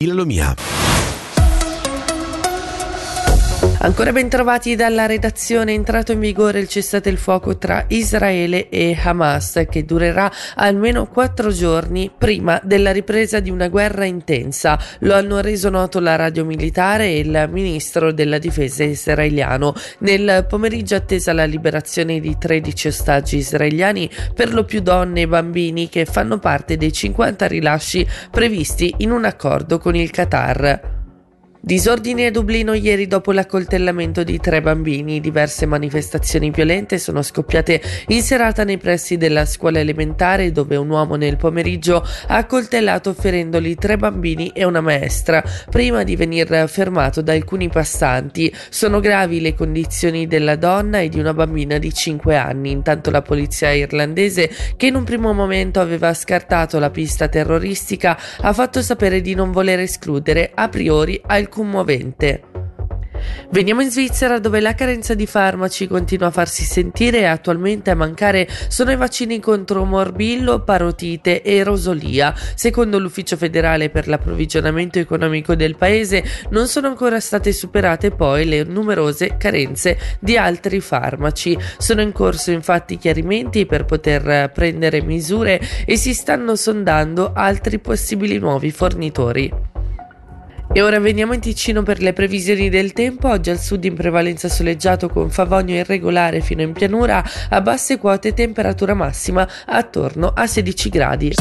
Il Mia. Ancora ben trovati dalla redazione, è entrato in vigore il cessate il fuoco tra Israele e Hamas che durerà almeno quattro giorni prima della ripresa di una guerra intensa. Lo hanno reso noto la radio militare e il ministro della difesa israeliano. Nel pomeriggio attesa la liberazione di 13 ostaggi israeliani, per lo più donne e bambini che fanno parte dei 50 rilasci previsti in un accordo con il Qatar. Disordini a Dublino ieri dopo l'accoltellamento di tre bambini. Diverse manifestazioni violente sono scoppiate in serata nei pressi della scuola elementare dove un uomo nel pomeriggio ha accoltellato ferendoli tre bambini e una maestra prima di venir fermato da alcuni passanti. Sono gravi le condizioni della donna e di una bambina di 5 anni. Intanto la polizia irlandese che in un primo momento aveva scartato la pista terroristica ha fatto sapere di non voler escludere a priori alcun commovente. Veniamo in Svizzera dove la carenza di farmaci continua a farsi sentire e attualmente a mancare sono i vaccini contro morbillo, parotite e rosolia. Secondo l'Ufficio federale per l'approvvigionamento economico del paese non sono ancora state superate poi le numerose carenze di altri farmaci. Sono in corso infatti chiarimenti per poter prendere misure e si stanno sondando altri possibili nuovi fornitori. E ora veniamo in Ticino per le previsioni del tempo. Oggi al sud in prevalenza soleggiato con favogno irregolare fino in pianura, a basse quote temperatura massima attorno a 16 gradi.